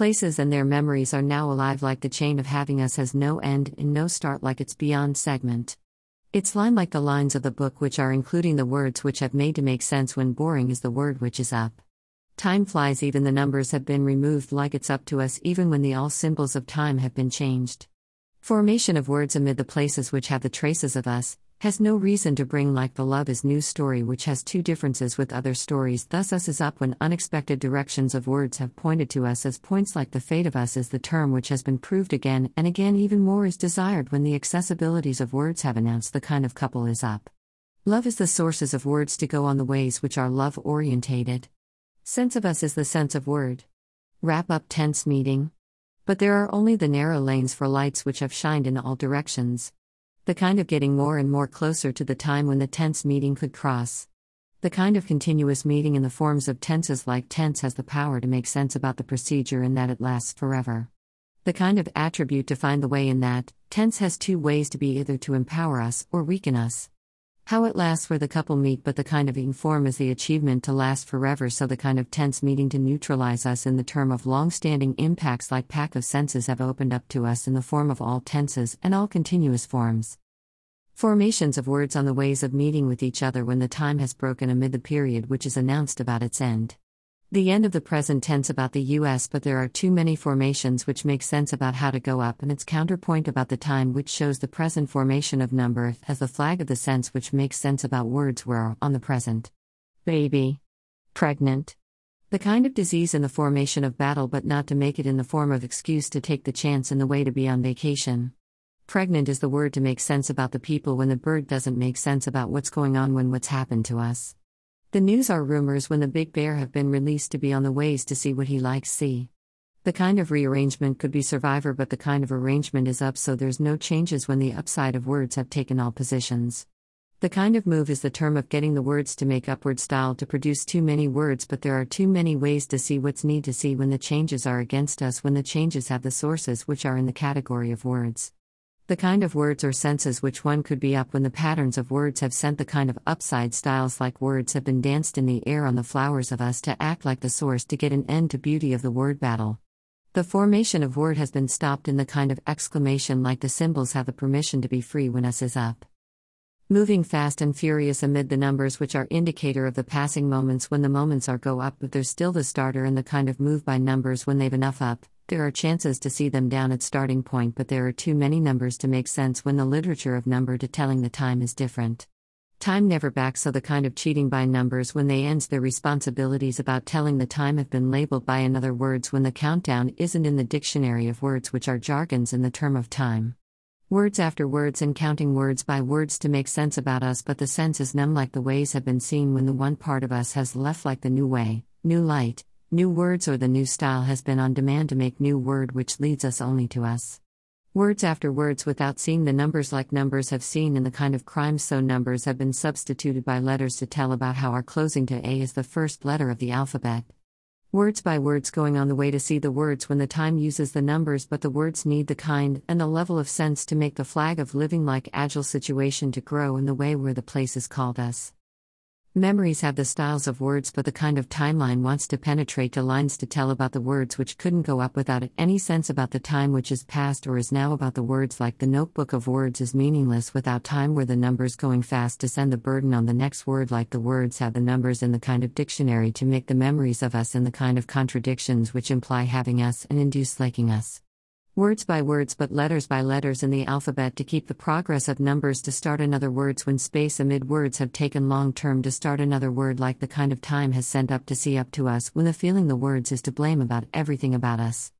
Places and their memories are now alive like the chain of having us has no end and no start like its beyond segment. It's line like the lines of the book which are including the words which have made to make sense when boring is the word which is up. Time flies even the numbers have been removed like it's up to us even when the all symbols of time have been changed. Formation of words amid the places which have the traces of us, has no reason to bring like the love is new story which has two differences with other stories thus us is up when unexpected directions of words have pointed to us as points like the fate of us is the term which has been proved again and again even more is desired when the accessibilities of words have announced the kind of couple is up. Love is the sources of words to go on the ways which are love orientated. Sense of us is the sense of word. Wrap up tense meeting. But there are only the narrow lanes for lights which have shined in all directions the kind of getting more and more closer to the time when the tense meeting could cross. The kind of continuous meeting in the forms of tenses like tense has the power to make sense about the procedure in that it lasts forever. The kind of attribute to find the way in that, tense has two ways to be either to empower us or weaken us. How it lasts where the couple meet, but the kind of ing form is the achievement to last forever, so the kind of tense meeting to neutralize us in the term of long standing impacts like pack of senses have opened up to us in the form of all tenses and all continuous forms. Formations of words on the ways of meeting with each other when the time has broken amid the period which is announced about its end. The end of the present tense about the US, but there are too many formations which make sense about how to go up, and its counterpoint about the time which shows the present formation of number as the flag of the sense which makes sense about words where on the present. Baby. Pregnant. The kind of disease in the formation of battle, but not to make it in the form of excuse to take the chance in the way to be on vacation. Pregnant is the word to make sense about the people when the bird doesn't make sense about what's going on when what's happened to us. The news are rumors when the big bear have been released to be on the ways to see what he likes see. The kind of rearrangement could be survivor, but the kind of arrangement is up, so there's no changes when the upside of words have taken all positions. The kind of move is the term of getting the words to make upward style to produce too many words, but there are too many ways to see what's need to see when the changes are against us, when the changes have the sources which are in the category of words. The kind of words or senses which one could be up when the patterns of words have sent the kind of upside styles like words have been danced in the air on the flowers of us to act like the source to get an end to beauty of the word battle. The formation of word has been stopped in the kind of exclamation like the symbols have the permission to be free when us is up. Moving fast and furious amid the numbers which are indicator of the passing moments when the moments are go up but there's still the starter and the kind of move by numbers when they've enough up, there are chances to see them down at starting point, but there are too many numbers to make sense when the literature of number to telling the time is different. Time never backs, so the kind of cheating by numbers when they ends their responsibilities about telling the time have been labeled by another words when the countdown isn't in the dictionary of words which are jargons in the term of time. Words after words and counting words by words to make sense about us, but the sense is numb like the ways have been seen when the one part of us has left like the new way, new light, New words or the new style has been on demand to make new word which leads us only to us. Words after words without seeing the numbers like numbers have seen in the kind of crime so numbers have been substituted by letters to tell about how our closing to A is the first letter of the alphabet. Words by words going on the way to see the words when the time uses the numbers, but the words need the kind and the level of sense to make the flag of living like agile situation to grow in the way where the place is called us. Memories have the styles of words, but the kind of timeline wants to penetrate to lines to tell about the words which couldn't go up without it. Any sense about the time which is past or is now about the words, like the notebook of words, is meaningless without time, where the numbers going fast to send the burden on the next word, like the words have the numbers in the kind of dictionary to make the memories of us in the kind of contradictions which imply having us and induce liking us. Words by words, but letters by letters in the alphabet to keep the progress of numbers to start another words when space amid words have taken long term to start another word, like the kind of time has sent up to see up to us when the feeling the words is to blame about everything about us.